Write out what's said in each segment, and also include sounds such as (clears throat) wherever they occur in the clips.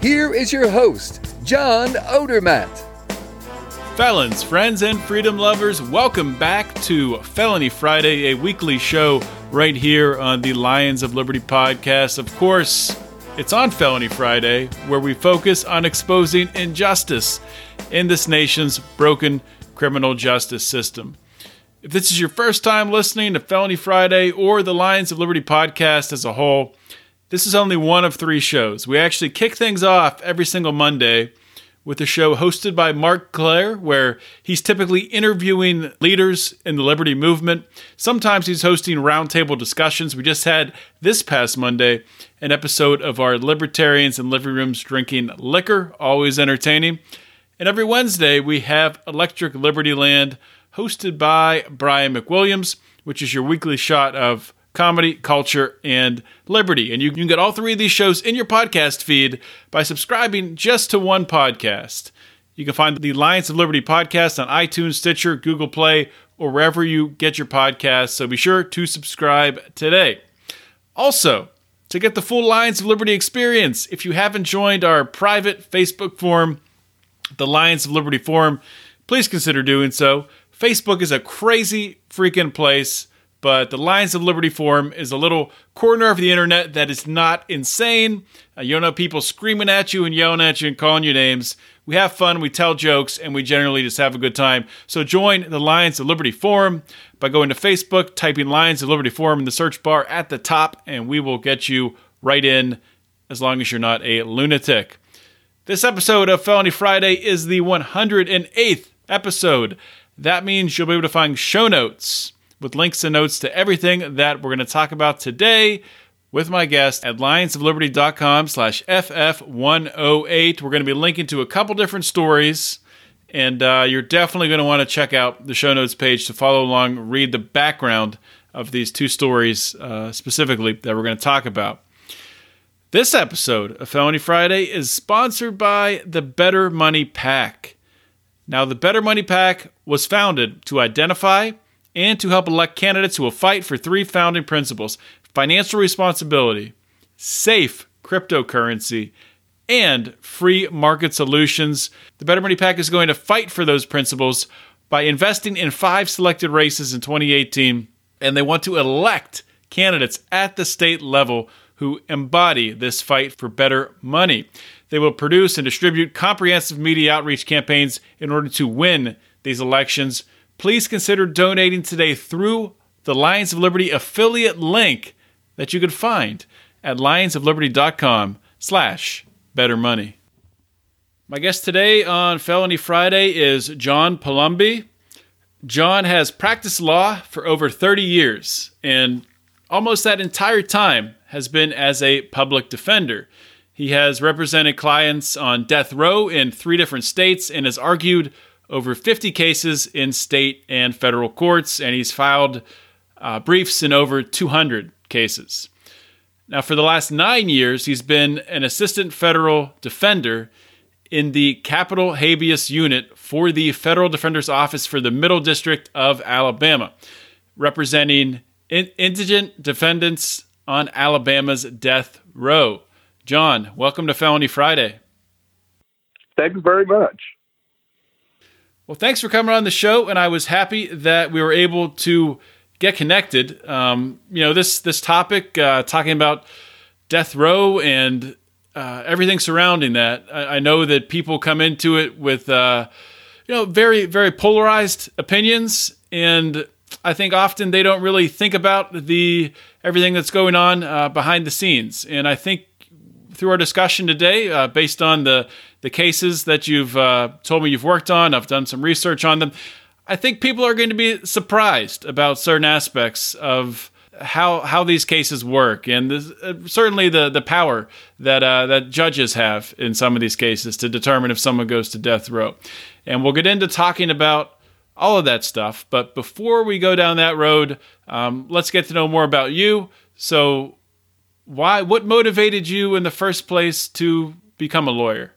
Here is your host, John Odermatt. Felons, friends, and freedom lovers, welcome back to Felony Friday, a weekly show right here on the Lions of Liberty podcast. Of course, it's on Felony Friday, where we focus on exposing injustice in this nation's broken criminal justice system. If this is your first time listening to Felony Friday or the Lions of Liberty podcast as a whole, this is only one of three shows. We actually kick things off every single Monday with a show hosted by Marc Clair, where he's typically interviewing leaders in the liberty movement. Sometimes he's hosting roundtable discussions. We just had this past Monday an episode of our Libertarians in Living Rooms Drinking Liquor, always entertaining. And every Wednesday, we have Electric Liberty Land hosted by Brian McWilliams, which is your weekly shot of comedy, culture, and liberty. And you can get all three of these shows in your podcast feed by subscribing just to one podcast. You can find the Lions of Liberty podcast on iTunes, Stitcher, Google Play, or wherever you get your podcasts. So be sure to subscribe today. Also, to get the full Lions of Liberty experience, if you haven't joined our private Facebook forum, the Lions of Liberty Forum, please consider doing so. Facebook is a crazy freaking place, but the Lions of Liberty Forum is a little corner of the internet that is not insane. Uh, you don't have people screaming at you and yelling at you and calling you names. We have fun, we tell jokes, and we generally just have a good time. So join the Lions of Liberty Forum by going to Facebook, typing Lions of Liberty Forum in the search bar at the top, and we will get you right in as long as you're not a lunatic. This episode of Felony Friday is the 108th episode. That means you'll be able to find show notes with links and notes to everything that we're going to talk about today with my guest at lionsofliberty.com slash ff108 we're going to be linking to a couple different stories and uh, you're definitely going to want to check out the show notes page to follow along read the background of these two stories uh, specifically that we're going to talk about. This episode of felony friday is sponsored by the better money PAC. Now, the Better Money PAC was founded to identify and to help elect candidates who will fight for three founding principles financial responsibility, safe cryptocurrency, and free market solutions. The Better Money PAC is going to fight for those principles by investing in five selected races in 2018, and they want to elect candidates at the state level who embody this fight for better money. They will produce and distribute comprehensive media outreach campaigns in order to win these elections. Please consider donating today through the Lions of Liberty affiliate link that you could find at lionsofliberty.com slash better money. My guest today on Felony Friday is John Palombi. John has practiced law for over 30 years and almost that entire time has been as a public defender. He has represented clients on death row in three different states and has argued over 50 cases in state and federal courts, and he's filed uh, briefs in over 200 cases. Now, for the last nine years, he's been an assistant federal defender in the Capital Habeas Unit for the Federal Defender's Office for the Middle District of Alabama, representing in- indigent defendants on Alabama's death row. John, welcome to Felony Friday. Thank you very much. Well, thanks for coming on the show, and I was happy that we were able to get connected. Um, you know, this this topic, uh, talking about death row and uh, everything surrounding that. I, I, know that people come into it with, uh, you know, very very polarized opinions, and I think often they don't really think about the everything that's going on uh, behind the scenes. And I think through our discussion today, uh, based on the the cases that you've uh, told me you've worked on. I've done some research on them. I think people are going to be surprised about certain aspects of how how these cases work, and this, uh, certainly the the power that uh, that judges have in some of these cases to determine if someone goes to death row. And we'll get into talking about all of that stuff. But before we go down that road, um, let's get to know more about you. So, why? What motivated you in the first place to become a lawyer?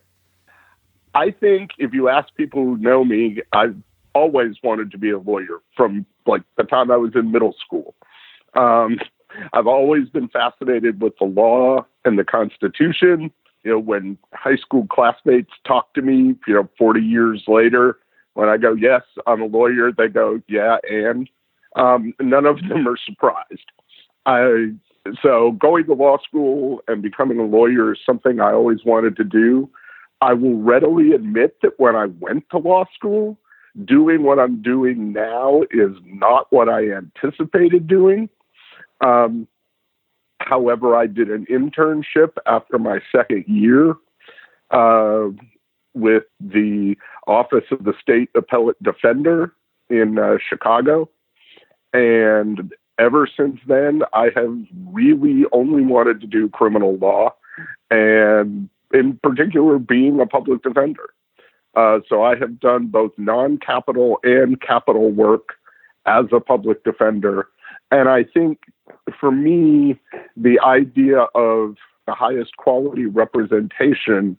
I think if you ask people who know me, I've always wanted to be a lawyer from like the time I was in middle school. Um, I've always been fascinated with the law and the Constitution. You know, when high school classmates talk to me, you know, 40 years later, when I go, yes, I'm a lawyer, they go, yeah, and um, none of them are surprised. I so going to law school and becoming a lawyer is something I always wanted to do. I will readily admit that when I went to law school, doing what I'm doing now is not what I anticipated doing. Um, however, I did an internship after my second year uh, with the Office of the State Appellate Defender in uh, Chicago. And ever since then, I have really only wanted to do criminal law and, in particular, being a public defender. Uh, so I have done both non capital and capital work as a public defender. And I think for me, the idea of the highest quality representation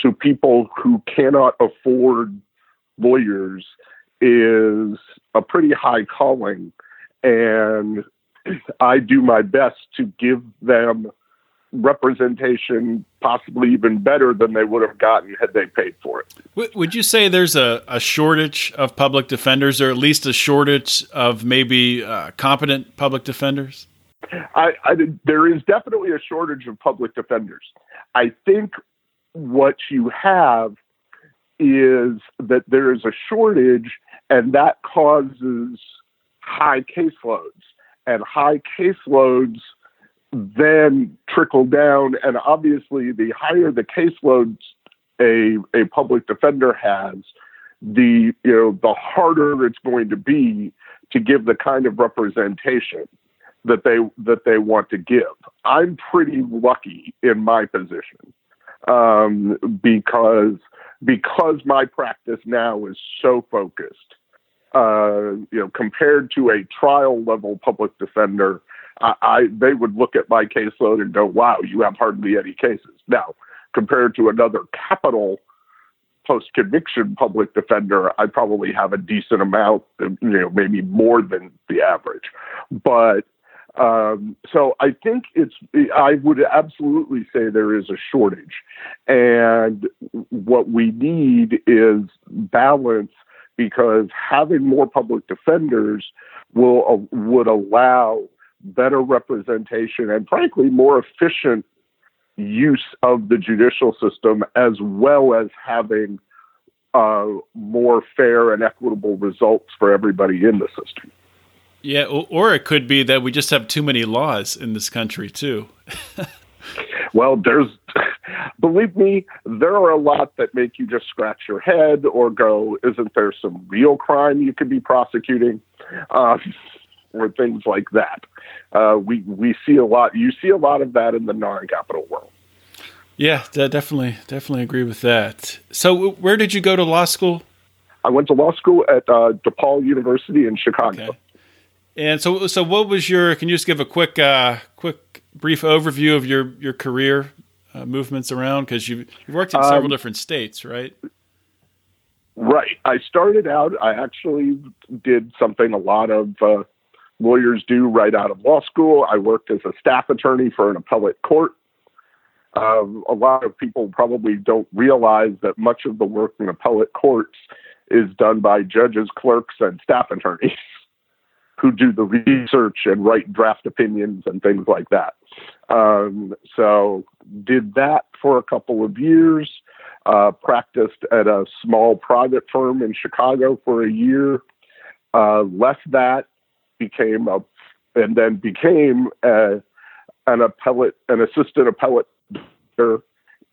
to people who cannot afford lawyers is a pretty high calling. And I do my best to give them representation, possibly even better than they would have gotten had they paid for it. Would you say there's a, a shortage of public defenders, or at least a shortage of maybe uh, competent public defenders? I, I, there is definitely a shortage of public defenders. I think what you have is that there is a shortage, and that causes high caseloads. And high caseloads then trickle down, and obviously, the higher the caseloads a a public defender has, the you know the harder it's going to be to give the kind of representation that they that they want to give. I'm pretty lucky in my position um, because because my practice now is so focused. Uh, you know, compared to a trial level public defender, I, I they would look at my caseload and go, "Wow, you have hardly any cases." Now, compared to another capital post conviction public defender, I probably have a decent amount, you know, maybe more than the average. But um, so I think it's, I would absolutely say there is a shortage. And what we need is balance because having more public defenders will, uh, would allow better representation and frankly more efficient use of the judicial system as well as having uh, more fair and equitable results for everybody in the system. Yeah, or it could be that we just have too many laws in this country too. (laughs) well, there's, (laughs) believe me, there are a lot that make you just scratch your head or go, isn't there some real crime you could be prosecuting? Uh, (laughs) or things like that. Uh, we we see a lot. You see a lot of that in the non-capital world. Yeah, definitely, definitely agree with that. So, where did you go to law school? I went to law school at uh, DePaul University in Chicago. Okay. And so, so what was your? Can you just give a quick, uh, quick, brief overview of your your career uh, movements around? Because you you worked in several um, different states, right? Right. I started out. I actually did something a lot of uh, lawyers do right out of law school. I worked as a staff attorney for an appellate court. Um, a lot of people probably don't realize that much of the work in appellate courts is done by judges, clerks, and staff attorneys. (laughs) who do the research and write draft opinions and things like that. Um, so did that for a couple of years. Uh, practiced at a small private firm in Chicago for a year. Uh, left that, became a, and then became a, an appellate, an assistant appellate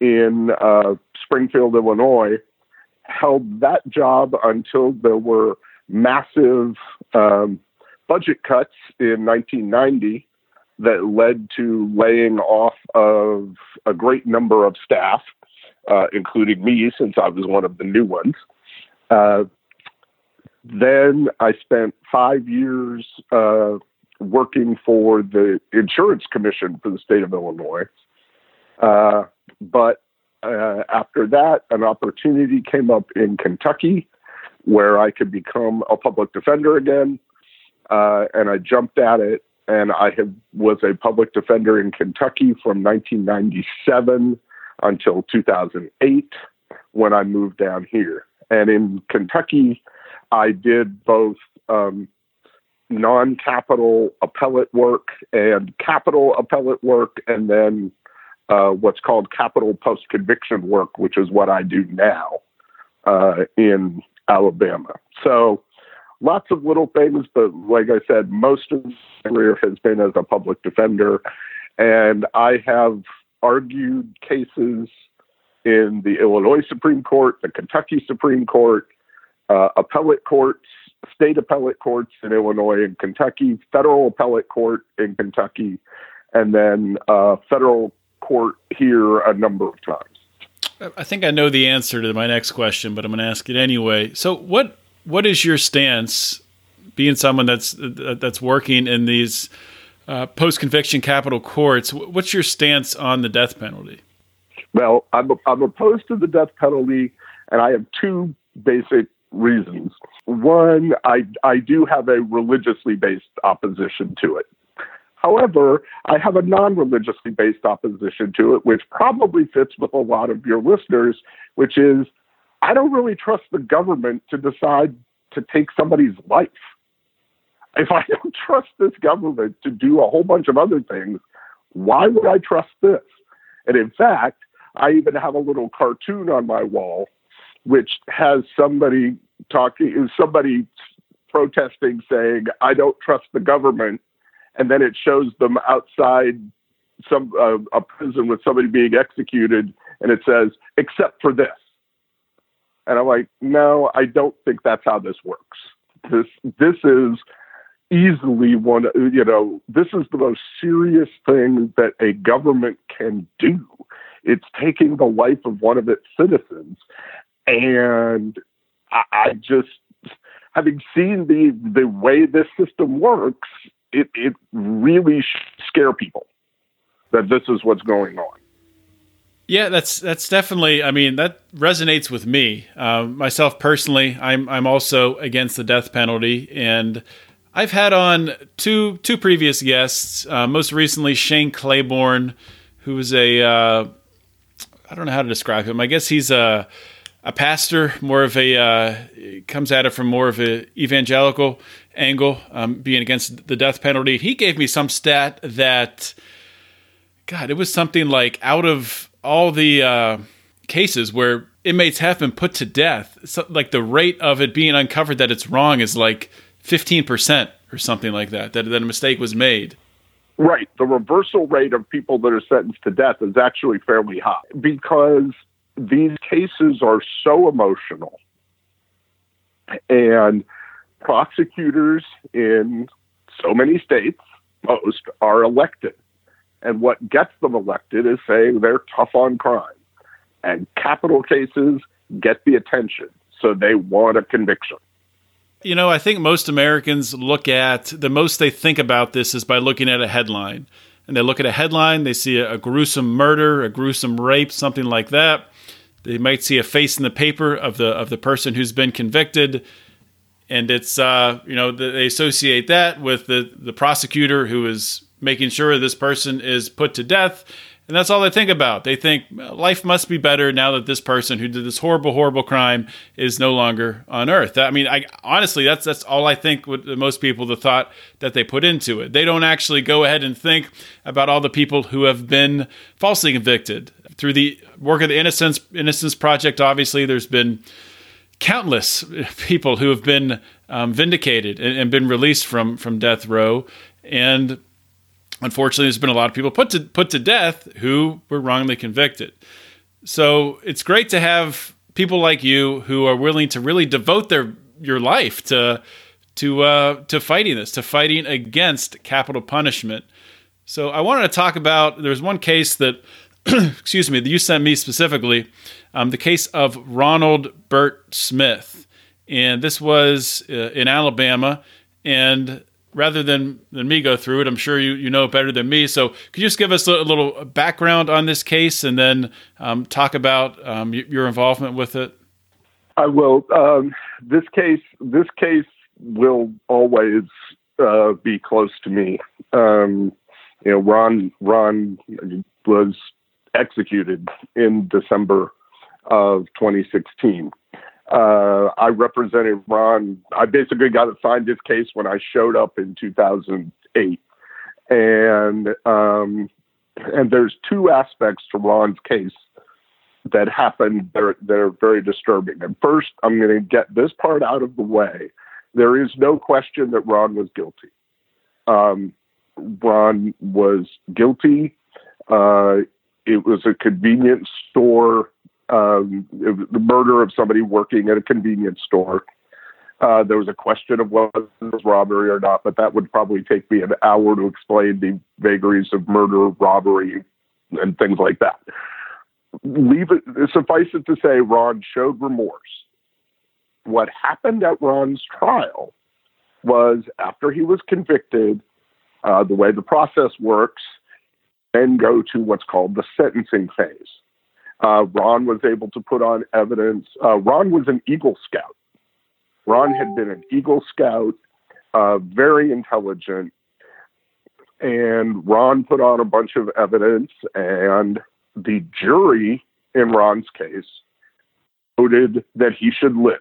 in uh, Springfield, Illinois. Held that job until there were massive um, budget cuts in 1990 that led to laying off of a great number of staff, uh, including me, since I was one of the new ones. Uh, then I spent five years uh, working for the Insurance Commission for the state of Illinois. Uh, but uh, after that, an opportunity came up in Kentucky where I could become a public defender again. Uh, and I jumped at it, and I have, was a public defender in Kentucky from 1997 until 2008 when I moved down here. And in Kentucky, I did both um, non capital appellate work and capital appellate work, and then uh, what's called capital post conviction work, which is what I do now uh, in Alabama. So lots of little things, but like I said, most of my career has been as a public defender. And I have argued cases in the Illinois Supreme Court, the Kentucky Supreme Court, uh, appellate courts, state appellate courts in Illinois and Kentucky, federal appellate court in Kentucky, and then uh, federal court here a number of times. I think I know the answer to my next question, but I'm going to ask it anyway. So, what what is your stance, being someone that's that's working in these uh, post conviction capital courts? What's your stance on the death penalty? Well, I'm I'm opposed to the death penalty, and I have two basic reasons. One, I I do have a religiously based opposition to it. However, I have a non religiously based opposition to it, which probably fits with a lot of your listeners, which is I don't really trust the government to decide to take somebody's life. If I don't (laughs) trust this government to do a whole bunch of other things, why would I trust this? And in fact, I even have a little cartoon on my wall which has somebody talking, somebody protesting saying, I don't trust the government. And then it shows them outside some uh, a prison with somebody being executed, and it says, except for this. And I'm like, no, I don't think that's how this works. This this is easily one you know this is the most serious thing that a government can do it's taking the life of one of its citizens and I, I just having seen the the way this system works, it it really scare people that this is what's going on. Yeah, that's that's definitely. I mean, that resonates with me uh, myself personally. I'm I'm also against the death penalty, and I've had on two two previous guests. Uh, most recently, Shane Claiborne, who is a uh, I don't know how to describe him. I guess he's a a pastor, more of a uh, comes at it from more of a evangelical angle, um, being against the death penalty. He gave me some stat that, God, it was something like out of all the uh, cases where inmates have been put to death, so, like the rate of it being uncovered that it's wrong is like fifteen percent or something like that. That that a mistake was made. Right. The reversal rate of people that are sentenced to death is actually fairly high because these cases are so emotional, and prosecutors in so many states, most, are elected. And what gets them elected is saying they're tough on crime. And capital cases get the attention. So they want a conviction. You know, I think most Americans look at the most they think about this is by looking at a headline. And they look at a headline, they see a, a gruesome murder, a gruesome rape, something like that. They might see a face in the paper of the of the person who's been convicted, and it's uh, you know they associate that with the the prosecutor who is making sure this person is put to death, and that's all they think about. They think life must be better now that this person who did this horrible, horrible crime is no longer on Earth. I mean, I honestly, that's that's all I think. With most people, the thought that they put into it, they don't actually go ahead and think about all the people who have been falsely convicted through the work of the Innocence Innocence Project. Obviously, there's been countless (laughs) people who have been um, vindicated and, and, been released from from death row, and unfortunately, there's been a lot of people put to put to death who were wrongly convicted. So it's great to have people like you who are willing to really devote their your life to to uh, to fighting this, to fighting against capital punishment. So I wanted to talk about there's one case that, (clears throat) excuse me, that you sent me specifically, um, the case of Ronald Bert Smith, and this was uh, in Alabama, and rather than, than me go through it, I'm sure you, you know better than me. So could you just give us a, a little background on this case and then um, talk about um, your involvement with it? I will. Um, this case, this case will always uh, be close to me. Um, you know, Ron Ron was executed in December of 2016. Uh, I represented Ron. I basically got assigned this case when I showed up in 2008, and um, and there's two aspects to Ron's case that happened that are, that are very disturbing. And first, I'm going to get this part out of the way. There is no question that Ron was guilty. Um, Ron was guilty. Uh, it was a convenience store, um, the murder of somebody working at a convenience store. Uh, there was a question of whether it was robbery or not, but that would probably take me an hour to explain the vagaries of murder, robbery, and things like that. Leave it, suffice it to say, Ron showed remorse. What happened at Ron's trial was after he was convicted, uh, the way the process works, then go to what's called the sentencing phase. Uh, Ron was able to put on evidence. Uh, Ron was an Eagle Scout. Ron had been an Eagle Scout, uh, very intelligent, and Ron put on a bunch of evidence, and the jury in Ron's case voted that he should live.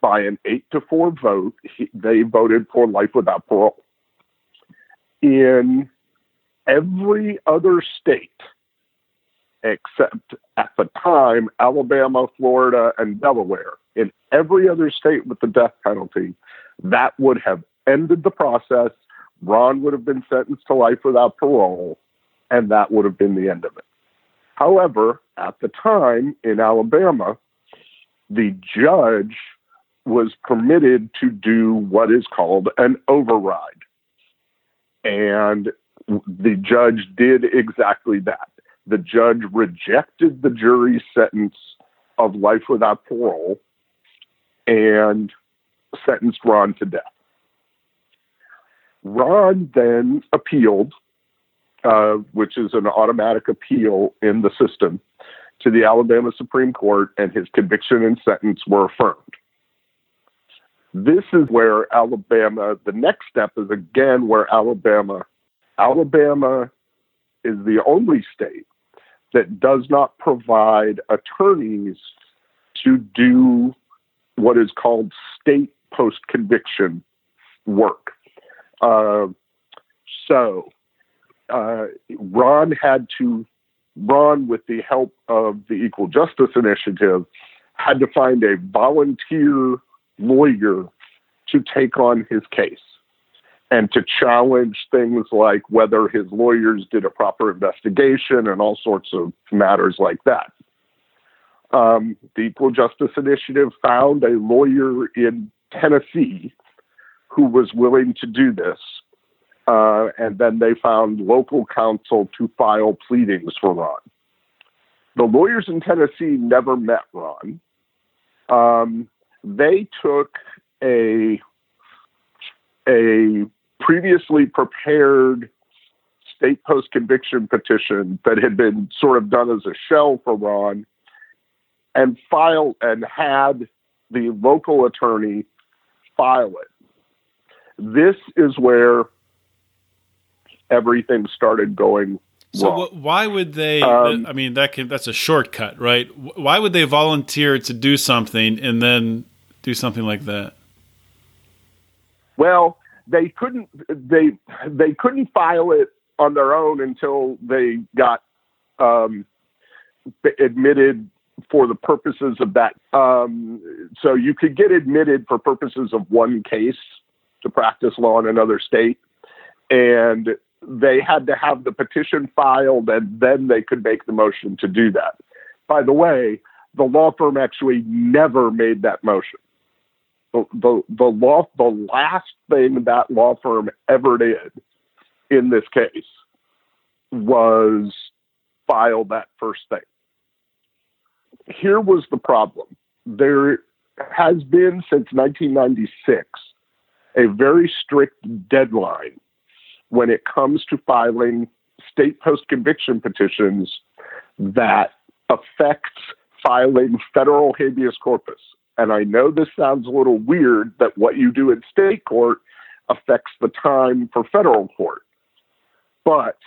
By an eight to four vote, he, they voted for life without parole in every other state except at the time Alabama, Florida, and Delaware. In every other state with the death penalty, that would have ended the process. Ron would have been sentenced to life without parole, and that would have been the end of it. However, at the time in Alabama, the judge was permitted to do what is called an override. And the judge did exactly that. The judge rejected the jury's sentence of life without parole and sentenced Ron to death. Ron then appealed, uh, which is an automatic appeal in the system, to the Alabama Supreme Court, and his conviction and sentence were affirmed. This is where Alabama, the next step is again where Alabama, Alabama is the only state that does not provide attorneys to do what is called state post conviction work. Uh, so uh, Ron had to, Ron, with the help of the Equal Justice Initiative, had to find a volunteer lawyer to take on his case and to challenge things like whether his lawyers did a proper investigation and all sorts of matters like that. Um, the Equal Justice Initiative found a lawyer in Tennessee who was willing to do this. Uh, and then they found local counsel to file pleadings for Ron. The lawyers in Tennessee never met Ron. Um, they took a a previously prepared state post conviction petition that had been sort of done as a shell for Ron and filed and had the local attorney file it. This is where everything started going so wrong. why would they? Um, I mean, that can that's a shortcut, right? Why would they volunteer to do something and then do something like that? Well, they couldn't they they couldn't file it on their own until they got um, admitted for the purposes of that. Um, so you could get admitted for purposes of one case to practice law in another state, and they had to have the petition filed, and then they could make the motion to do that. By the way, the law firm actually never made that motion the, the, the law, the last thing that law firm ever did in this case was file that first thing. Here was the problem. There has been since 1996 a very strict deadline when it comes to filing state post conviction petitions that affects filing federal habeas corpus. And I know this sounds a little weird that what you do in state court affects the time for federal court. But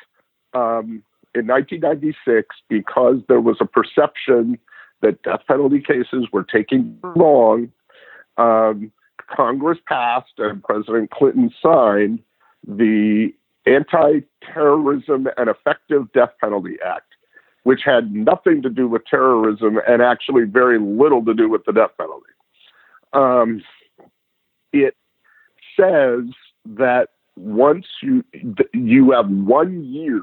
um, in 1996, because there was a perception that death penalty cases were taking long, um, Congress passed and President Clinton signed the Anti Terrorism and Effective Death Penalty Act, which had nothing to do with terrorism and actually very little to do with the death penalty. Um, it says that once you you have one year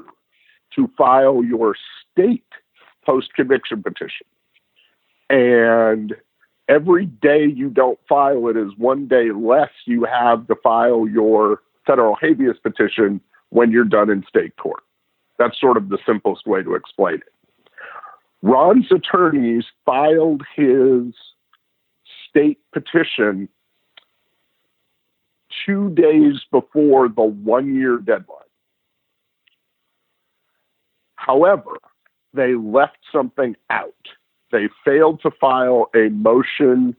to file your state post conviction petition, and every day you don't file it is one day less you have to file your federal habeas petition when you're done in state court. That's sort of the simplest way to explain it. Ron's attorneys filed his state petition two days before the one year deadline. However, they left something out. They failed to file a motion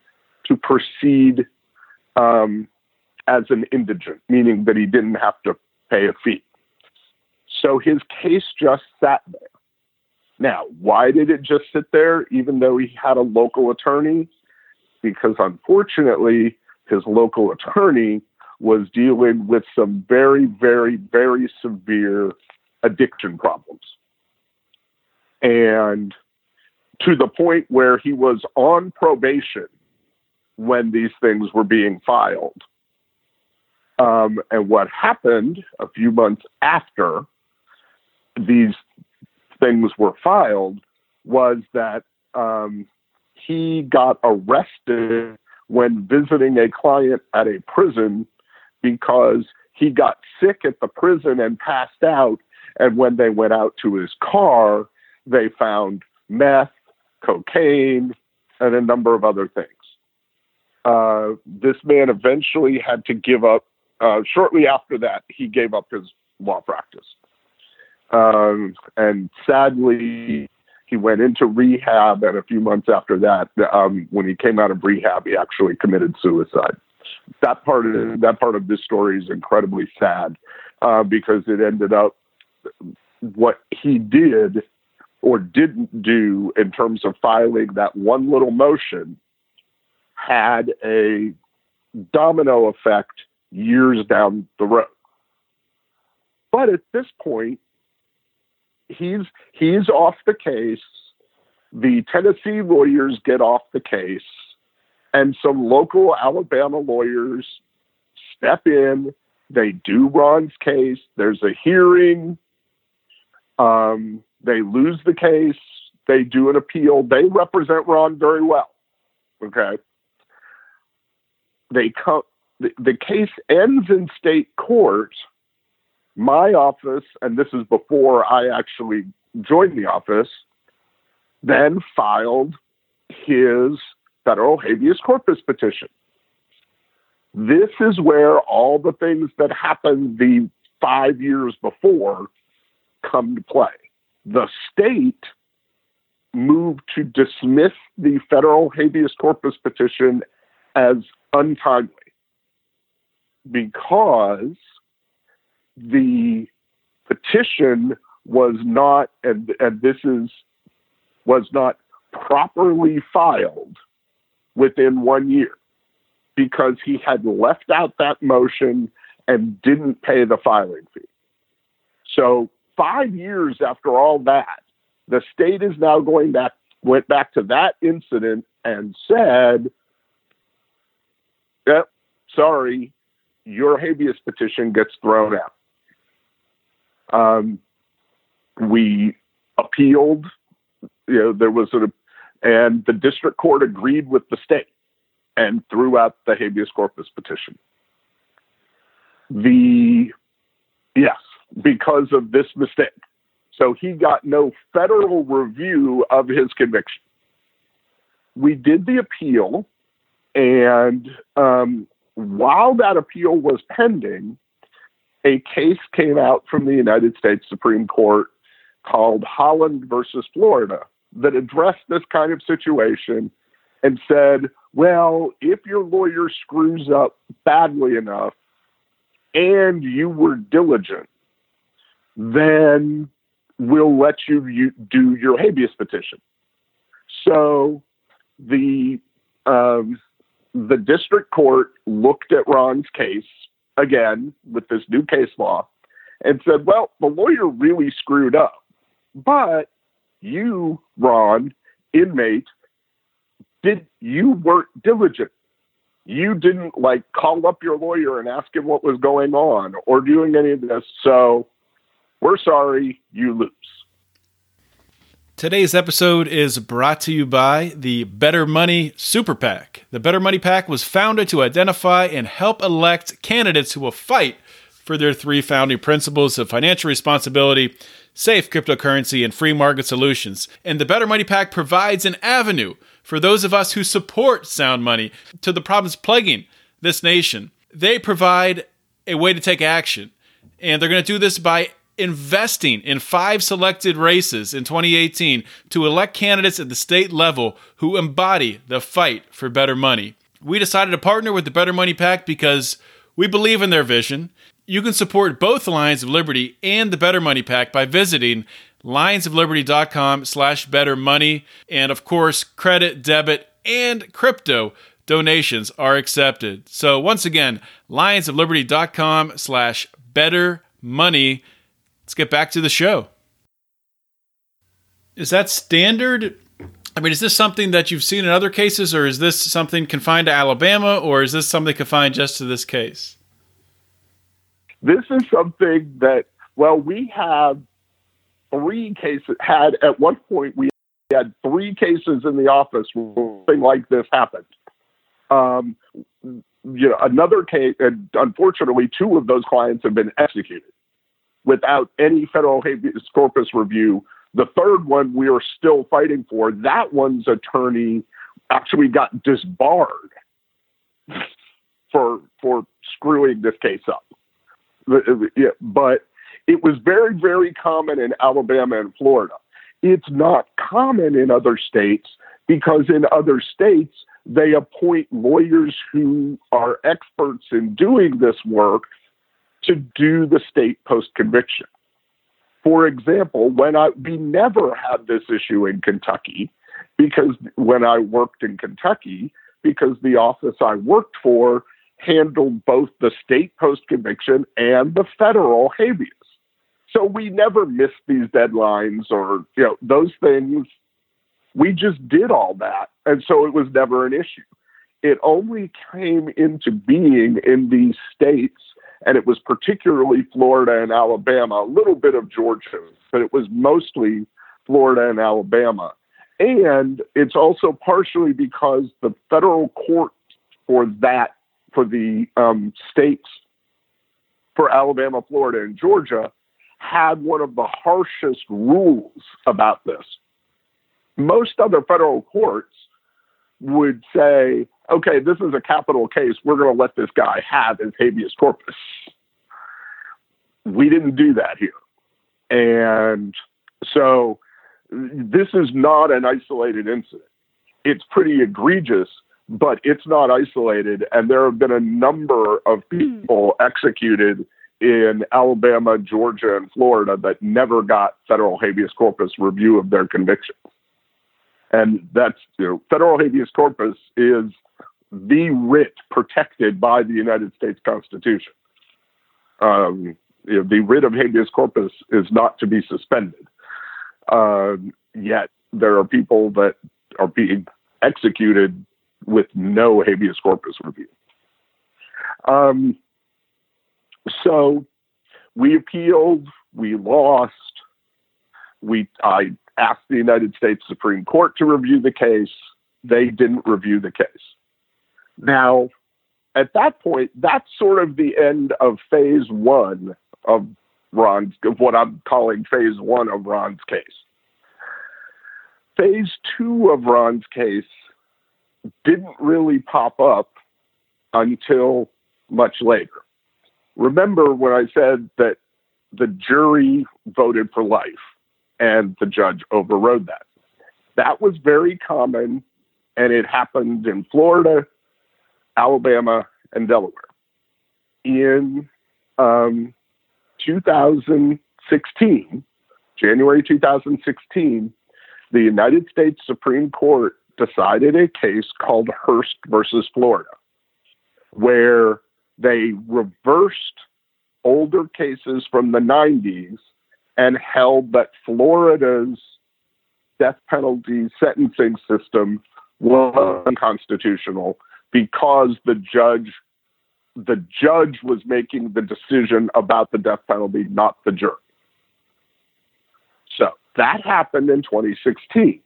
to proceed um, as an indigent, meaning that he didn't have to pay a fee. So his case just sat there. Now, why did it just sit there, even though he had a local attorney? Because unfortunately, his local attorney was dealing with some very, very, very severe addiction problems. And to the point where he was on probation when these things were being filed. Um, and what happened a few months after these things were filed was that um, he got arrested when visiting a client at a prison because he got sick at the prison and passed out. And when they went out to his car, they found meth, cocaine, and a number of other things. Uh, this man eventually had to give up. Uh, shortly after that, he gave up his law practice. Um, and sadly, he went into rehab. And a few months after that, um, when he came out of rehab, he actually committed suicide. That part of that part of this story is incredibly sad uh, because it ended up what he did or didn't do in terms of filing that one little motion had a domino effect years down the road. But at this point, he's he's off the case. The Tennessee lawyers get off the case, and some local Alabama lawyers step in. They do Ron's case. There's a hearing. Um, they lose the case. They do an appeal. They represent Ron very well. Okay. They come. The, the case ends in state court my office, and this is before I actually joined the office, then filed his federal habeas corpus petition. This is where all the things that happened the five years before come to play. The state moved to dismiss the federal habeas corpus petition as untimely because the petition was not, and, and this is, was not properly filed within one year because he had left out that motion and didn't pay the filing fee. So, five years after all that, the state is now going back, went back to that incident and said, yep, sorry, your habeas petition gets thrown out. Um, we appealed. You know, there was a, and the district court agreed with the state and threw out the habeas corpus petition. The yes, because of this mistake. So he got no federal review of his conviction. We did the appeal, and um, while that appeal was pending, a case came out from the United States Supreme Court called Holland versus Florida that addressed this kind of situation and said, well, if your lawyer screws up badly enough and you were diligent, then we'll let you, you do your habeas petition. So the um, the district court looked at Ron's case again with this new case law and said, well, the lawyer really screwed up. But you, Ron, inmate, did you weren't diligent. You didn't like call up your lawyer and ask him what was going on or doing any of this. So we're sorry, you lose. Today's episode is brought to you by the Better Money Super PAC. The Better Money PAC was founded to identify and help elect candidates who will fight for their three founding principles of financial responsibility, safe cryptocurrency, and free market solutions. And the Better Money PAC provides an avenue for those of us who support sound money to the problems plaguing this nation. They provide a way to take action. And they're going to do this by investing in five selected races in 2018 to elect candidates at the state level who embody the fight for better money. We decided to partner with the Better Money PAC because we believe in their vision. You can support both Lions of Liberty and the Better Money PAC by visiting lionsofliberty.com slash better money. And of course, credit, debit, and crypto donations are accepted. So once again, lionsofliberty.com slash better money. Let's get back to the show. Is that standard? I mean, is this something that you've seen in other cases, or is this something confined to Alabama, or is this something confined just to this case? This is something that, well, we have three cases, had at one point, we had three cases in the office where something like this happened. Um, you know, another case, and unfortunately, two of those clients have been executed without any federal habeas corpus review. The third one we are still fighting for. That one's attorney actually got disbarred for for screwing this case up. But it was very, very common in Alabama and Florida. It's not common in other states because in other states they appoint lawyers who are experts in doing this work to do the state post conviction. For example, when I we never had this issue in Kentucky because when I worked in Kentucky, because the office I worked for handled both the state post conviction and the federal habeas. So we never missed these deadlines or you know those things. We just did all that, and so it was never an issue. It only came into being in these states and it was particularly Florida and Alabama, a little bit of Georgia, but it was mostly Florida and Alabama. And it's also partially because the federal court for that, for the um, states, for Alabama, Florida, and Georgia, had one of the harshest rules about this. Most other federal courts would say, okay, this is a capital case. We're going to let this guy have his habeas corpus. We didn't do that here. And so this is not an isolated incident. It's pretty egregious, but it's not isolated. And there have been a number of hmm. people executed in Alabama, Georgia, and Florida that never got federal habeas corpus review of their convictions. And that's, you know, federal habeas corpus is the writ protected by the United States Constitution. Um, you know, the writ of habeas corpus is not to be suspended. Uh, yet there are people that are being executed with no habeas corpus review. Um, so we appealed, we lost. We I asked the United States Supreme Court to review the case. They didn't review the case. Now, at that point, that's sort of the end of phase one of Ron's of what I'm calling phase one of Ron's case. Phase two of Ron's case didn't really pop up until much later. Remember when I said that the jury voted for life and the judge overrode that? That was very common and it happened in Florida, Alabama, and Delaware. In um, 2016, January 2016, the United States Supreme Court decided a case called Hurst versus Florida, where they reversed older cases from the 90s and held that Florida's death penalty sentencing system was unconstitutional because the judge the judge was making the decision about the death penalty, not the jury. So that happened in 2016.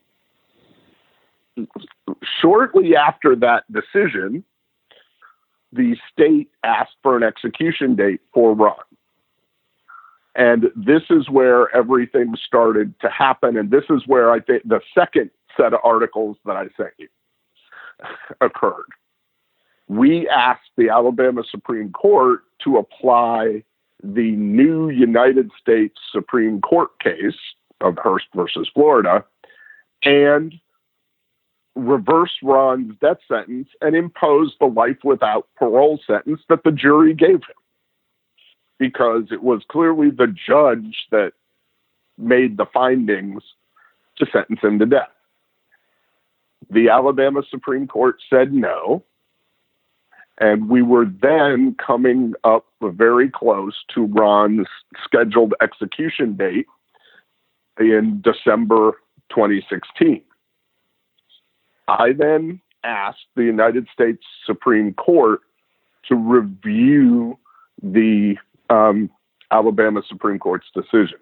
Shortly after that decision, the state asked for an execution date for Ron. And this is where everything started to happen. And this is where I think the second set of articles that I sent you (laughs) occurred. We asked the Alabama Supreme Court to apply the new United States Supreme Court case of Hurst versus Florida and reverse Ron's death sentence and impose the life without parole sentence that the jury gave him. Because it was clearly the judge that made the findings to sentence him to death. The Alabama Supreme Court said no. And we were then coming up very close to Ron's scheduled execution date in December 2016. I then asked the United States Supreme Court to review the um, Alabama Supreme Court's decision.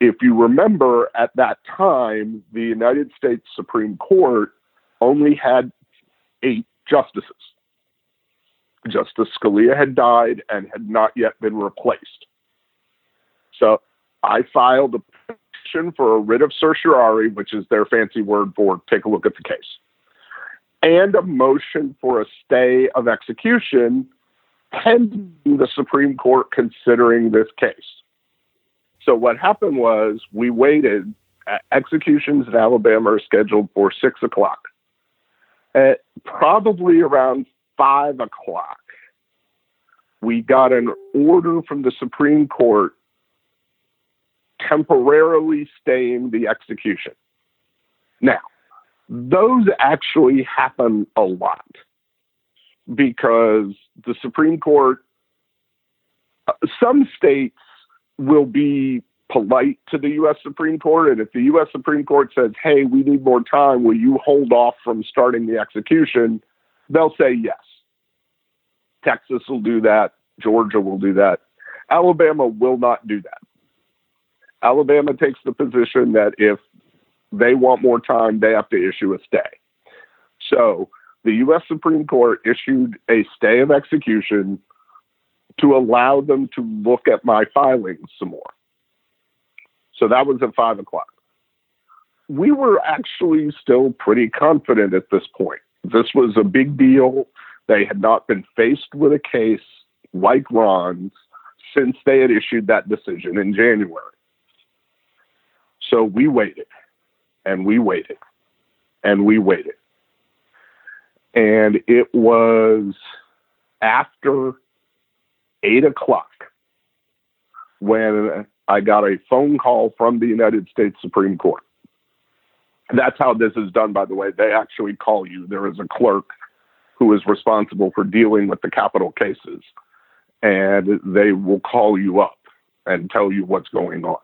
If you remember, at that time, the United States Supreme Court only had eight justices. Justice Scalia had died and had not yet been replaced. So I filed a petition for a writ of certiorari, which is their fancy word for take a look at the case, and a motion for a stay of execution pending the Supreme Court considering this case. So what happened was we waited. Uh, executions in Alabama are scheduled for six o'clock. At probably around five o'clock, we got an order from the Supreme Court temporarily staying the execution. Now, those actually happen a lot because the Supreme Court, uh, some states will be polite to the U.S. Supreme Court. And if the U.S. Supreme Court says, hey, we need more time, will you hold off from starting the execution? They'll say yes. Texas will do that. Georgia will do that. Alabama will not do that. Alabama takes the position that if they want more time, they have to issue a stay. So the U.S. Supreme Court issued a stay of execution to allow them to look at my filings some more. So that was at five o'clock. We were actually still pretty confident at this point. This was a big deal. They had not been faced with a case like Ron's since they had issued that decision in January. So we waited and we waited and we waited. And it was after eight o'clock when I got a phone call from the United States Supreme Court. That's how this is done, by the way. They actually call you. There is a clerk who is responsible for dealing with the capital cases, and they will call you up and tell you what's going on.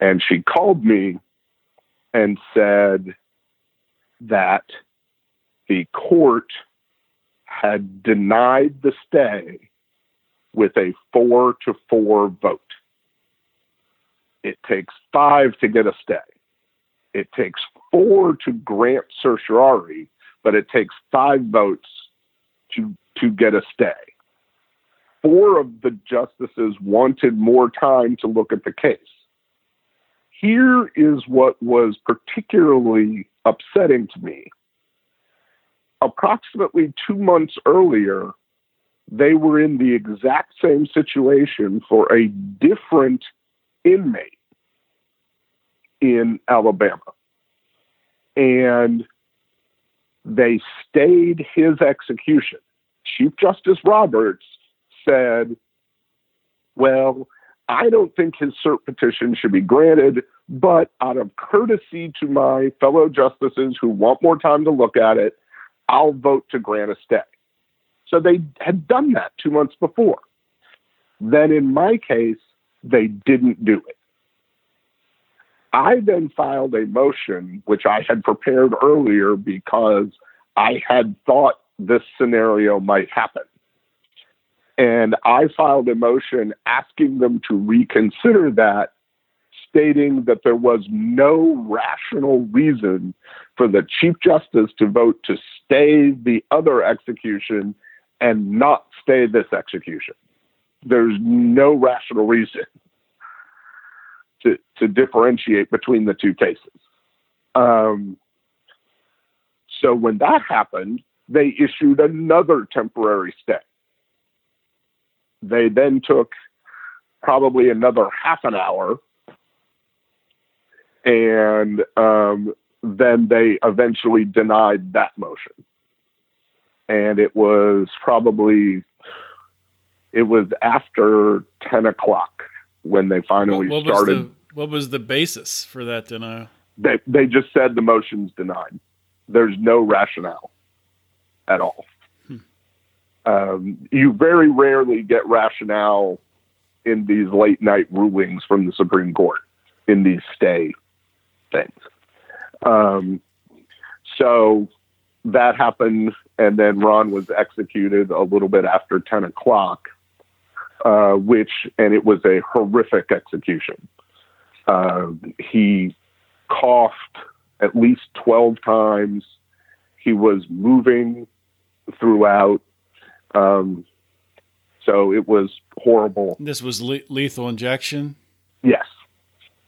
And she called me and said that the court had denied the stay with a four to four vote. It takes five to get a stay. It takes four to grant certiorari, but it takes five votes to to get a stay. four of the justices wanted more time to look at the case. Here is what was particularly upsetting to me. Approximately two months earlier, they were in the exact same situation for a different inmate in Alabama. And they stayed his execution. Chief Justice Roberts said, Well, I don't think his cert petition should be granted, but out of courtesy to my fellow justices who want more time to look at it, I'll vote to grant a stay. So they had done that two months before. Then in my case, they didn't do it. I then filed a motion, which I had prepared earlier because I had thought this scenario might happen. And I filed a motion asking them to reconsider that, stating that there was no rational reason for the Chief Justice to vote to stay the other execution and not stay this execution. There's no rational reason to, to differentiate between the two cases. Um, so when that happened, they issued another temporary stay. They then took probably another half an hour, and um, then they eventually denied that motion. And it was probably it was after ten o'clock when they finally what, what started. Was the, what was the basis for that denial? They they just said the motion's denied. There's no rationale at all. Hmm. Um, you very rarely get rationale in these late night rulings from the Supreme Court in these stay things. Um, so that happened, and then Ron was executed a little bit after 10 o'clock, uh, which, and it was a horrific execution. Uh, he coughed at least 12 times. He was moving throughout. Um, so it was horrible. This was le- lethal injection? Yes,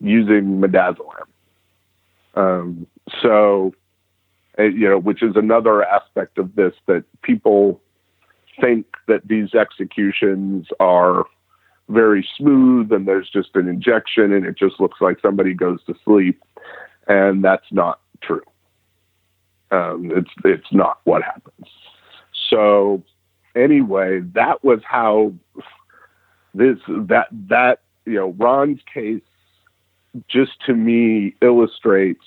using midazolam. Um, so, uh, you know, which is another aspect of this that people think that these executions are very smooth and there's just an injection and it just looks like somebody goes to sleep. And that's not true. Um, it's, it's not what happens. So anyway, that was how this, that, that, you know, Ron's case just to me illustrates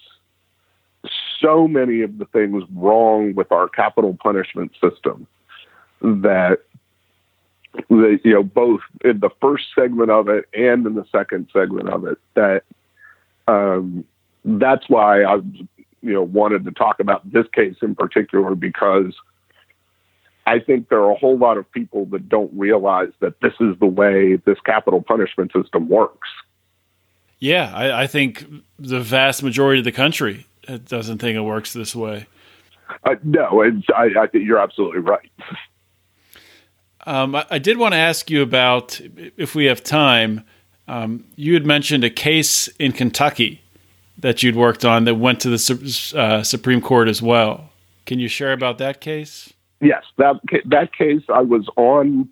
so many of the things wrong with our capital punishment system that the, you know both in the first segment of it and in the second segment of it that um, that's why I you know wanted to talk about this case in particular because I think there are a whole lot of people that don't realize that this is the way this capital punishment system works. Yeah, I, I think the vast majority of the country doesn't think it works this way. Uh, no, I, I think you're absolutely right. Um, I, did want to ask you about, if we have time, um, you had mentioned a case in Kentucky that you'd worked on that went to the uh, Supreme Court as well. Can you share about that case? Yes, that that case I was on.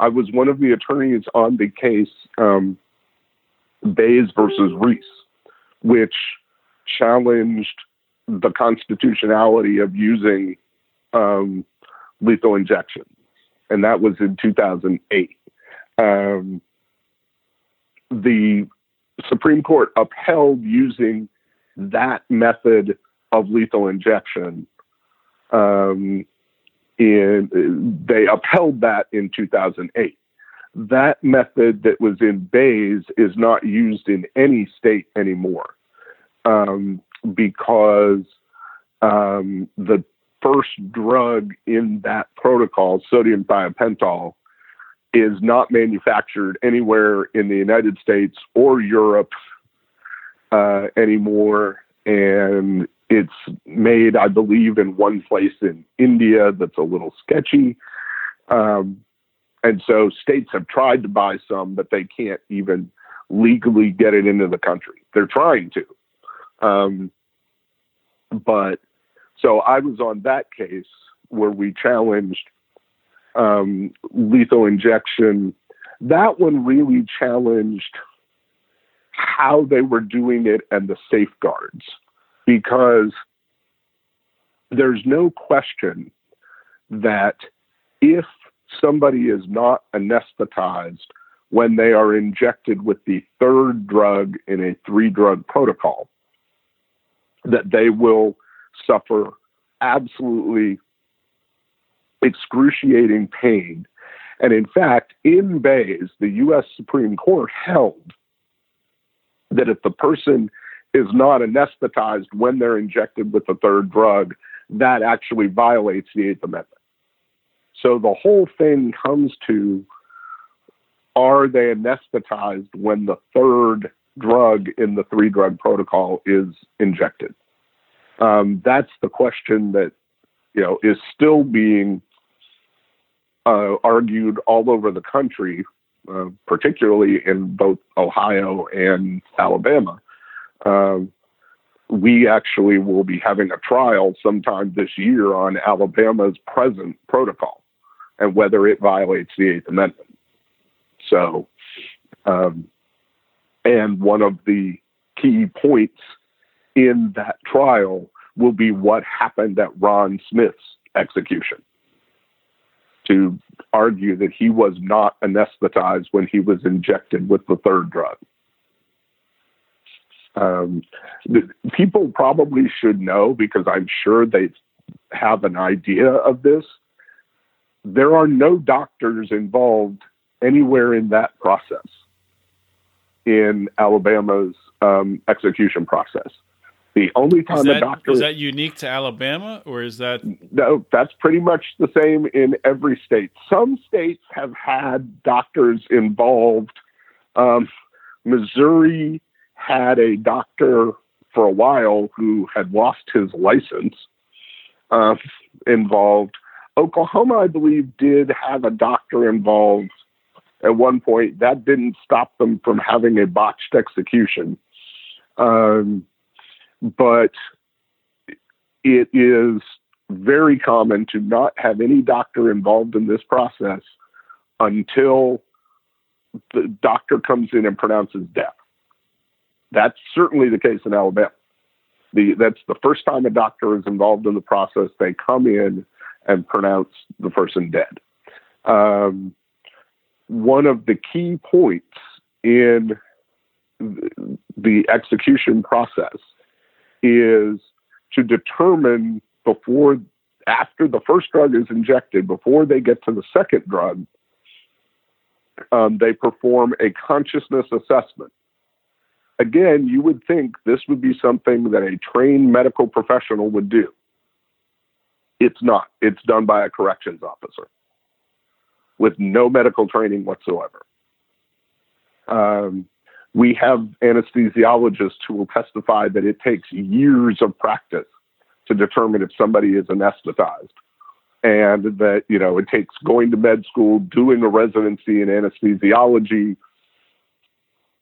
I was one of the attorneys on the case um, versus Rees, which challenged the constitutionality of using um, lethal injection and that was in 2008. Um, the Supreme Court upheld using that method of lethal injection. Um, in, they upheld that in 2008. That method that was in Baze is not used in any state anymore um, because um, the first drug in that protocol, sodium thiopental, is not manufactured anywhere in the United States or Europe uh, anymore. And it's made, I believe, in one place in India that's a little sketchy. Um, and so states have tried to buy some, but they can't even legally get it into the country. They're trying to. Um, but so I was on that case where we challenged um, lethal injection. That one really challenged how they were doing it and the safeguards because there's no question that if somebody is not anesthetized when they are injected with the third drug in a three drug protocol, that they will suffer absolutely excruciating pain. And in fact, in Baze, the U.S. Supreme Court held that if the person is not anesthetized when they're injected with the third drug, that actually violates the Eighth Amendment. So the whole thing comes to are they anesthetized when the third drug in the three drug protocol is injected? Um, that's the question that you know is still being uh, argued all over the country, uh, particularly in both Ohio and Alabama. Um, we actually will be having a trial sometime this year on Alabama's present protocol and whether it violates the Eighth Amendment. So, um, and one of the key points in that trial will be what happened at Ron Smith's execution to argue that he was not anesthetized when he was injected with the third drug. Um, people probably should know because I'm sure they have an idea of this. There are no doctors involved anywhere in that process in Alabama's um, execution process. The only time that, a doctor is that unique to Alabama, or is that no? That's pretty much the same in every state. Some states have had doctors involved. Um, Missouri had a doctor for a while who had lost his license uh, involved. Oklahoma, I believe, did have a doctor involved at one point. That didn't stop them from having a botched execution. Um, but it is very common to not have any doctor involved in this process until the doctor comes in and pronounces death. That's certainly the case in Alabama. The, that's the first time a doctor is involved in the process. They come in and pronounce the person dead. Um, one of the key points in the execution process is to determine before, after the first drug is injected, before they get to the second drug, um, they perform a consciousness assessment. Again, you would think this would be something that a trained medical professional would do. It's not. It's done by a corrections officer with no medical training whatsoever. Um, we have anesthesiologists who will testify that it takes years of practice to determine if somebody is anesthetized. And that, you know, it takes going to med school, doing a residency in anesthesiology,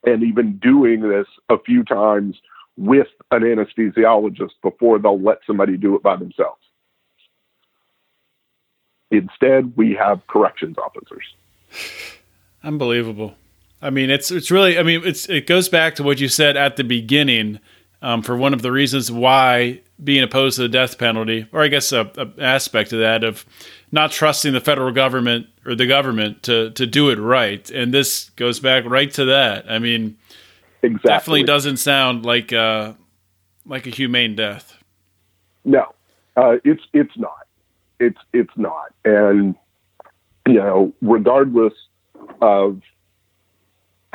and even doing this a few times with an anesthesiologist before they'll let somebody do it by themselves. Instead, we have corrections officers. Unbelievable. I mean, it's it's really. I mean, it's it goes back to what you said at the beginning. Um, for one of the reasons why being opposed to the death penalty, or I guess a, a, aspect of that of not trusting the federal government or the government to to do it right, and this goes back right to that. I mean, exactly. definitely doesn't sound like uh, like a humane death. No, uh, it's it's not. It's it's not, and you know, regardless of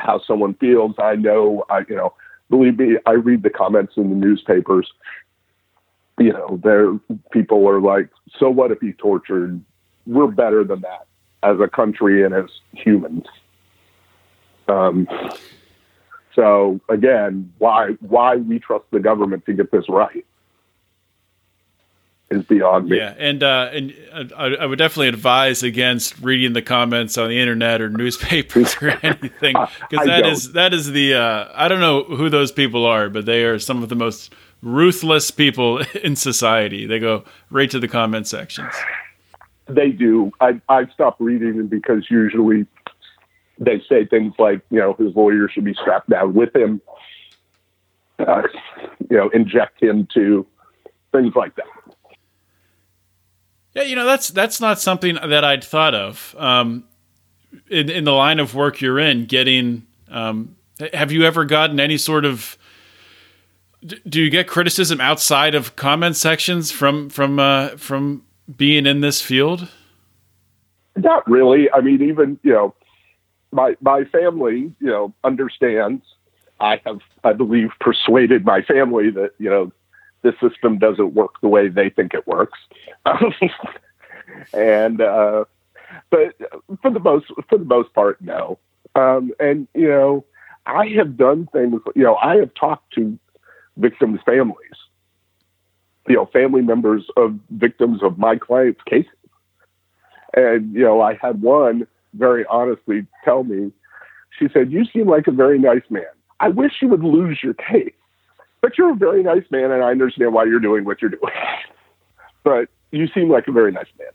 how someone feels. I know, I you know, believe me, I read the comments in the newspapers. You know, there people are like, so what if he's tortured? We're better than that as a country and as humans. Um, so again, why why we trust the government to get this right? Is beyond me. Yeah, and uh, and uh, I, I, would definitely advise against reading the comments on the internet or newspapers (laughs) or anything because that is that is the uh, I don't know who those people are, but they are some of the most ruthless people (laughs) in society. They go right to the comment sections. They do. I I stopped reading them because usually they say things like you know his lawyer should be strapped down with him, uh, you know, inject him to things like that. Yeah, you know that's that's not something that I'd thought of. Um, in in the line of work you're in, getting um, have you ever gotten any sort of do you get criticism outside of comment sections from from uh, from being in this field? Not really. I mean, even you know, my my family, you know, understands. I have, I believe, persuaded my family that you know the system doesn't work the way they think it works. (laughs) and uh, but for the most for the most part, no. Um, and you know, I have done things. You know, I have talked to victims' families. You know, family members of victims of my clients' cases. And you know, I had one very honestly tell me, she said, "You seem like a very nice man. I wish you would lose your case." but you're a very nice man, and I understand why you're doing what you're doing. (laughs) but you seem like a very nice man.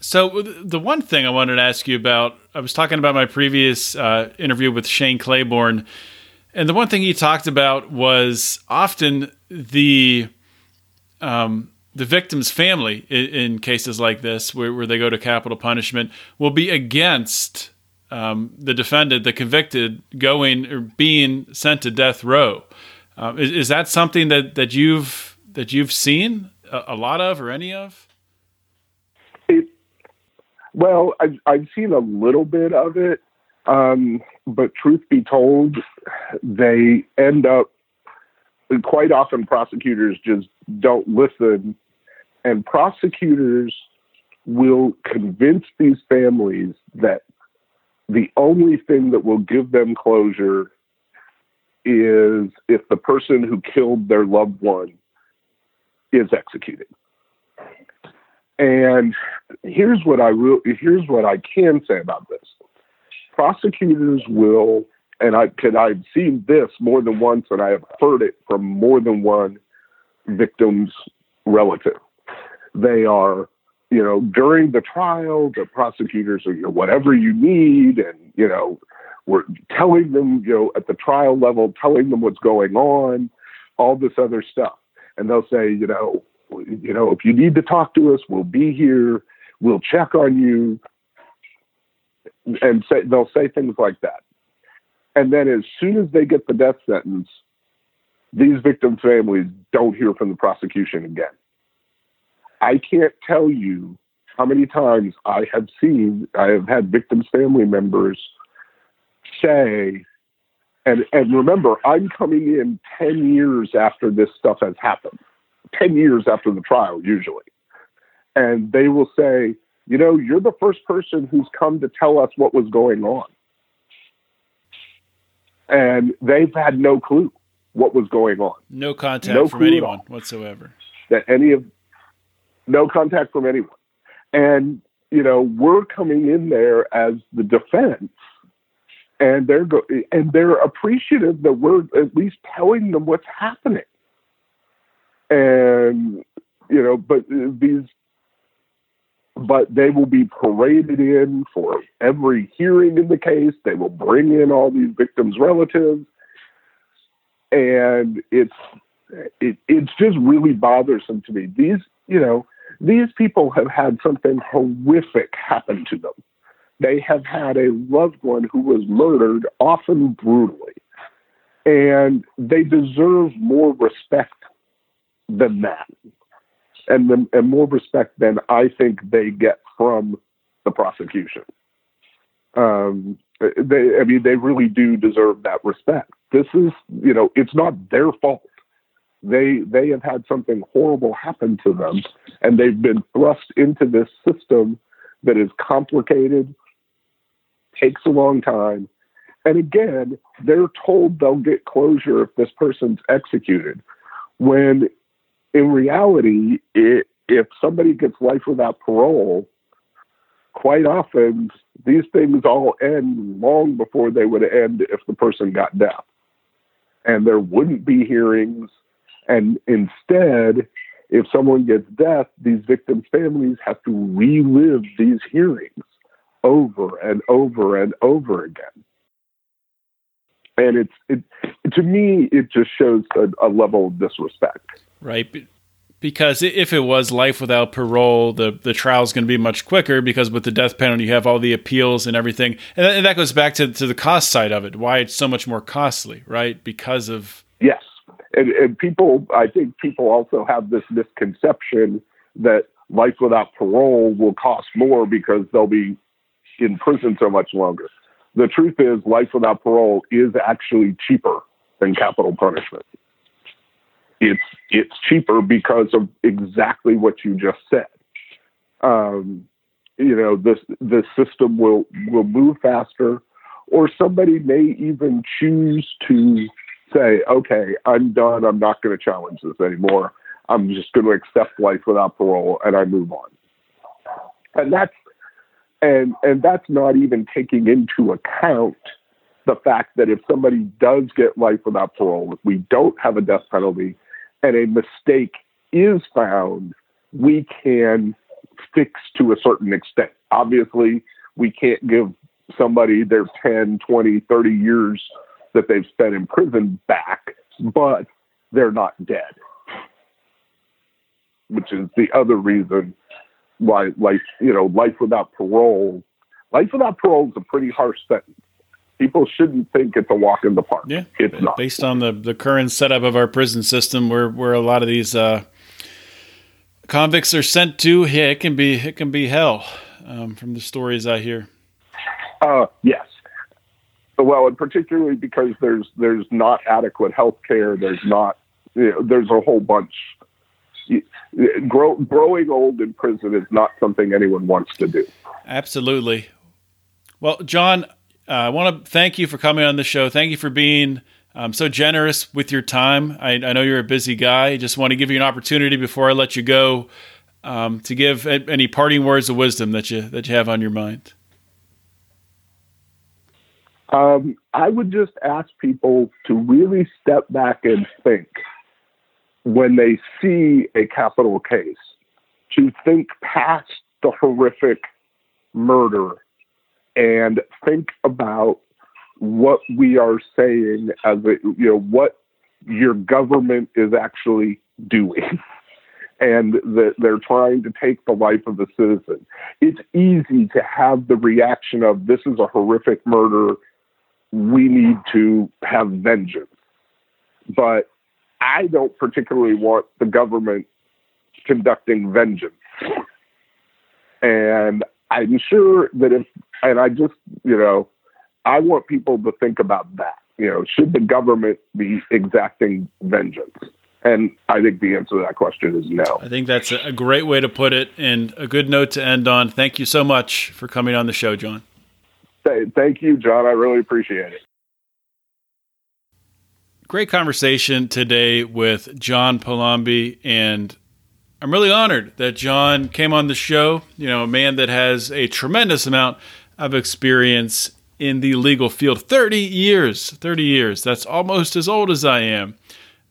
So the one thing I wanted to ask you about, I was talking about my previous uh, interview with Shane Claiborne, and the one thing he talked about was often the um, the victim's family in, in cases like this, where, where, they go to capital punishment, will be against um, the defendant, the convicted, going or being sent to death row. Um, is, is, that something that, that you've that you've seen a, lot of or any of? It, well, I've, I've seen a little bit of it, um, but truth be told, they end up quite often prosecutors just don't listen, and prosecutors will convince these families that the only thing that will give them closure is if the person who killed their loved one is executed. And here's what I re- here's what I can say about this. Prosecutors will, and I could I've seen this more than once, and I have heard it from more than one victim's relative. They are, you know, during the trial, the prosecutors are, you know, whatever you need, and you know, we're telling them, you know, at the trial level, telling them what's going on, all this other stuff. And they'll say, you know, you know, if you need to talk to us, we'll be here. We'll check on you. And say they'll say things like that. And then as soon as they get the death sentence, these victim families don't hear from the prosecution again. I can't tell you how many times I have seen, I have had victims' family members say, and and remember, I'm coming in ten years after this stuff has happened, ten years after the trial usually, and they will say, you know, you're the first person who's come to tell us what was going on, and they've had no clue what was going on. No contact no from anyone whatsoever. That any of no contact from anyone, and you know, we're coming in there as the defense and they're go- and they're appreciative that we're at least telling them what's happening. And you know, but these, but they will be paraded in for every hearing in the case. They will bring in all these victims' relatives, and it's it, it's just really bothersome to me. These, you know, these people have had something horrific happen to them they have had a loved one who was murdered, often brutally. And they deserve more respect than that. And, the, and more respect than I think they get from the prosecution. Um, they, I mean, they really do deserve that respect. This is, you know, it's not their fault. They they have had something horrible happen to them, and they've been thrust into this system that is complicated, takes a long time. And again, they're told they'll get closure if this person's executed, when in reality, it if somebody gets life without parole, quite often these things all end long before they would end if the person got death. And there wouldn't be hearings. And instead, if someone gets death, these victims' families have to relive these hearings over and over and over again. And it's it, to me, it just shows a, a level of disrespect. Right because if it was life without parole, the the trial is going to be much quicker because with the death penalty, you have all the appeals and everything, and, and that goes back to, to the cost side of it. Why it's so much more costly, right? Because of yes, and, and people, I think people also have this misconception that life without parole will cost more because they'll be in prison so much longer. The truth is, life without parole is actually cheaper than capital punishment it's it's cheaper because of exactly what you just said. Um, you know, this the system will will move faster, or somebody may even choose to say, "Okay, I'm done. I'm not going to challenge this anymore. I'm just going to accept life without parole, and I move on." And that's and and that's not even taking into account the fact that if somebody does get life without parole, if we don't have a death penalty, and a mistake is found, we can fix to a certain extent. Obviously, we can't give somebody their 10, 20, 30 years that they've spent in prison back, but they're not dead. Which is the other reason why life, you know, life without parole, life without parole is a pretty harsh sentence people shouldn't think it's a walk in the park. Yeah, it's not. Based on the the current setup of our prison system, where where a lot of these uh, convicts are sent to, yeah, it can be it can be hell. Um, from the stories I hear. Uh, yes. Well, and particularly because there's there's not adequate health care. There's not you know, there's a whole bunch. Grow, growing old in prison is not something anyone wants to do. Absolutely. Well, John, uh, I want to thank you for coming on the show. Thank you for being um, so generous with your time. I, I, know you're a busy guy. I just want to give you an opportunity before I let you go um, to give any parting words of wisdom that you that you have on your mind. Um, I would just ask people to really step back and think when they see a capital case, to think past the horrific murder and think about what we are saying as a, you know, what your government is actually doing. (laughs) and that they're trying to take the life of a citizen. It's easy to have the reaction of this is a horrific murder. We need to have vengeance. But I don't particularly want the government conducting vengeance. And I'm sure that if, and I just, you know, I want people to think about that. You know, should the government be exacting vengeance? And I think the answer to that question is no. I think that's a great way to put it and a good note to end on. Thank you so much for coming on the show, John. Thank you, John. I really appreciate it. Great conversation today with John Palombi and I'm really honored that John came on the show. You know, a man that has a tremendous amount of experience in the legal field 30 years. 30 years. That's almost as old as I am.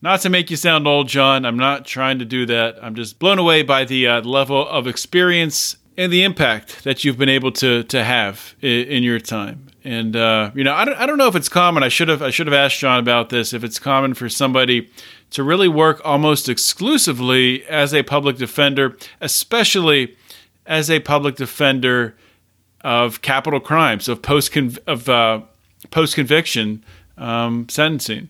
Not to make you sound old, John. I'm not trying to do that. I'm just blown away by the uh, level of experience and the impact that you've been able to to have in, in your time. And uh, you know, I don't, I don't know if it's common. I should have I should have asked John about this. If it's common for somebody to really work almost exclusively as a public defender, especially as a public defender of capital crimes, of post of uh, post conviction um, sentencing,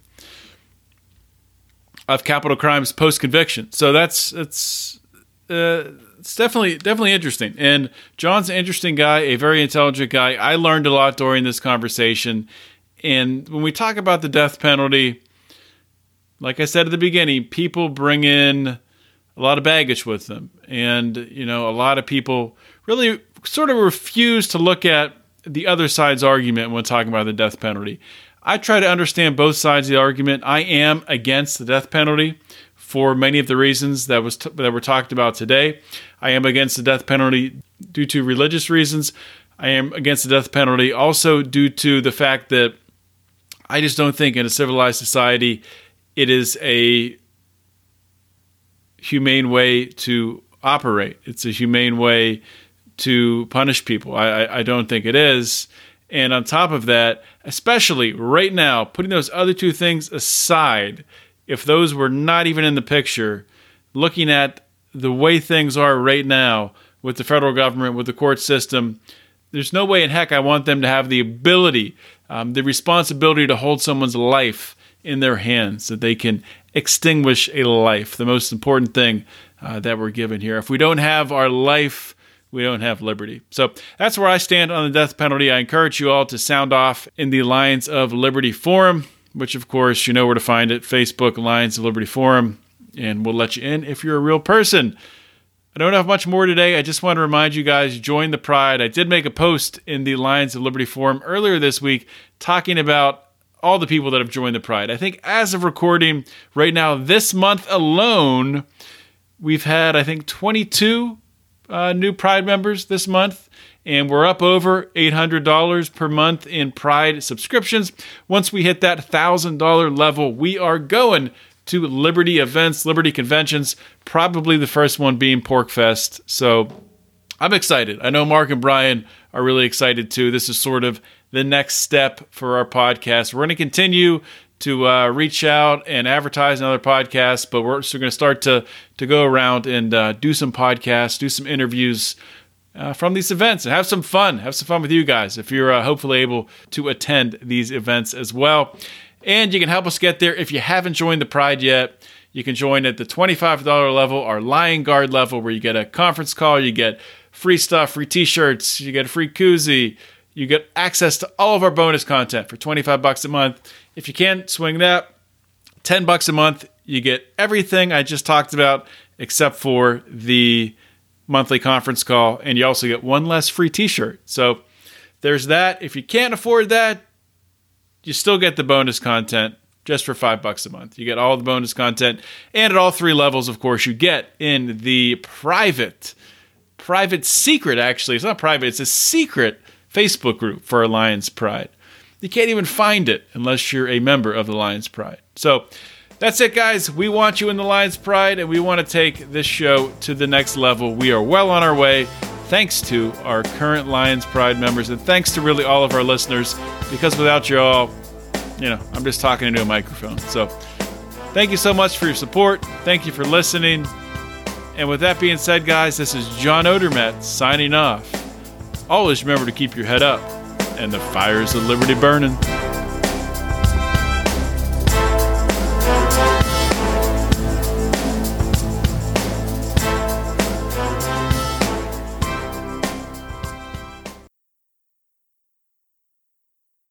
of capital crimes post conviction. So that's that's uh, it's definitely definitely interesting. And John's an interesting guy, a very intelligent guy. I learned a lot during this conversation. And when we talk about the death penalty, like I said at the beginning, people bring in a lot of baggage with them. And, you know, a lot of people really sort of refuse to look at the other side's argument when talking about the death penalty. I try to understand both sides of the argument. I am against the death penalty for many of the reasons that was t- that were talked about today. I am against the death penalty due to religious reasons. I am against the death penalty also due to the fact that I just don't think in a civilized society it is a humane way to operate. It's a humane way to punish people. I, I, I don't think it is. And on top of that, especially right now, putting those other two things aside, if those were not even in the picture, looking at the way things are right now with the federal government, with the court system, there's no way in heck I want them to have the ability, um, the responsibility to hold someone's life in their hands, that they can extinguish a life, the most important thing uh, that we're given here. If we don't have our life, we don't have liberty. So that's where I stand on the death penalty. I encourage you all to sound off in the Lions of Liberty Forum, which, of course, you know where to find it Facebook Lions of Liberty Forum, and we'll let you in if you're a real person. I don't have much more today. I just want to remind you guys join the Pride. I did make a post in the Lions of Liberty Forum earlier this week talking about all the people that have joined the Pride. I think as of recording right now, this month alone, we've had, I think, 22 uh, new Pride members this month, and we're up over $800 per month in Pride subscriptions. Once we hit that $1,000 level, we are going to Liberty events, Liberty conventions, probably the first one being PorcFest. So I'm excited. I know Mark and Brian are really excited too. This is sort of the next step for our podcast. We're going to continue to uh, reach out and advertise on other podcasts, but we're also going to start to to go around and uh, do some podcasts, do some interviews uh, from these events, and have some fun. Have some fun with you guys if you're uh, hopefully able to attend these events as well. And you can help us get there if you haven't joined the Pride yet. You can join at the $25 level, our Lion Guard level, where you get a conference call, you get free stuff, free t shirts, you get a free koozie, you get access to all of our bonus content for 25 bucks a month. If you can't swing that, 10 bucks a month, you get everything I just talked about except for the monthly conference call, and you also get one less free t shirt. So there's that. If you can't afford that, you still get the bonus content just for five bucks a month. You get all the bonus content, and at all three levels, of course, you get in the private, private secret. Actually, it's not private; it's a secret Facebook group for Lions Pride. You can't even find it unless you're a member of the Lions Pride. So that's it, guys. We want you in the Lions Pride, and we want to take this show to the next level. We are well on our way thanks to our current Lions Pride members, and thanks to really all of our listeners, because without you all, you know, I'm just talking into a microphone. So thank you so much for your support. Thank you for listening. And with that being said, guys, this is John Odermatt signing off. Always remember to keep your head up and the fires of liberty burning.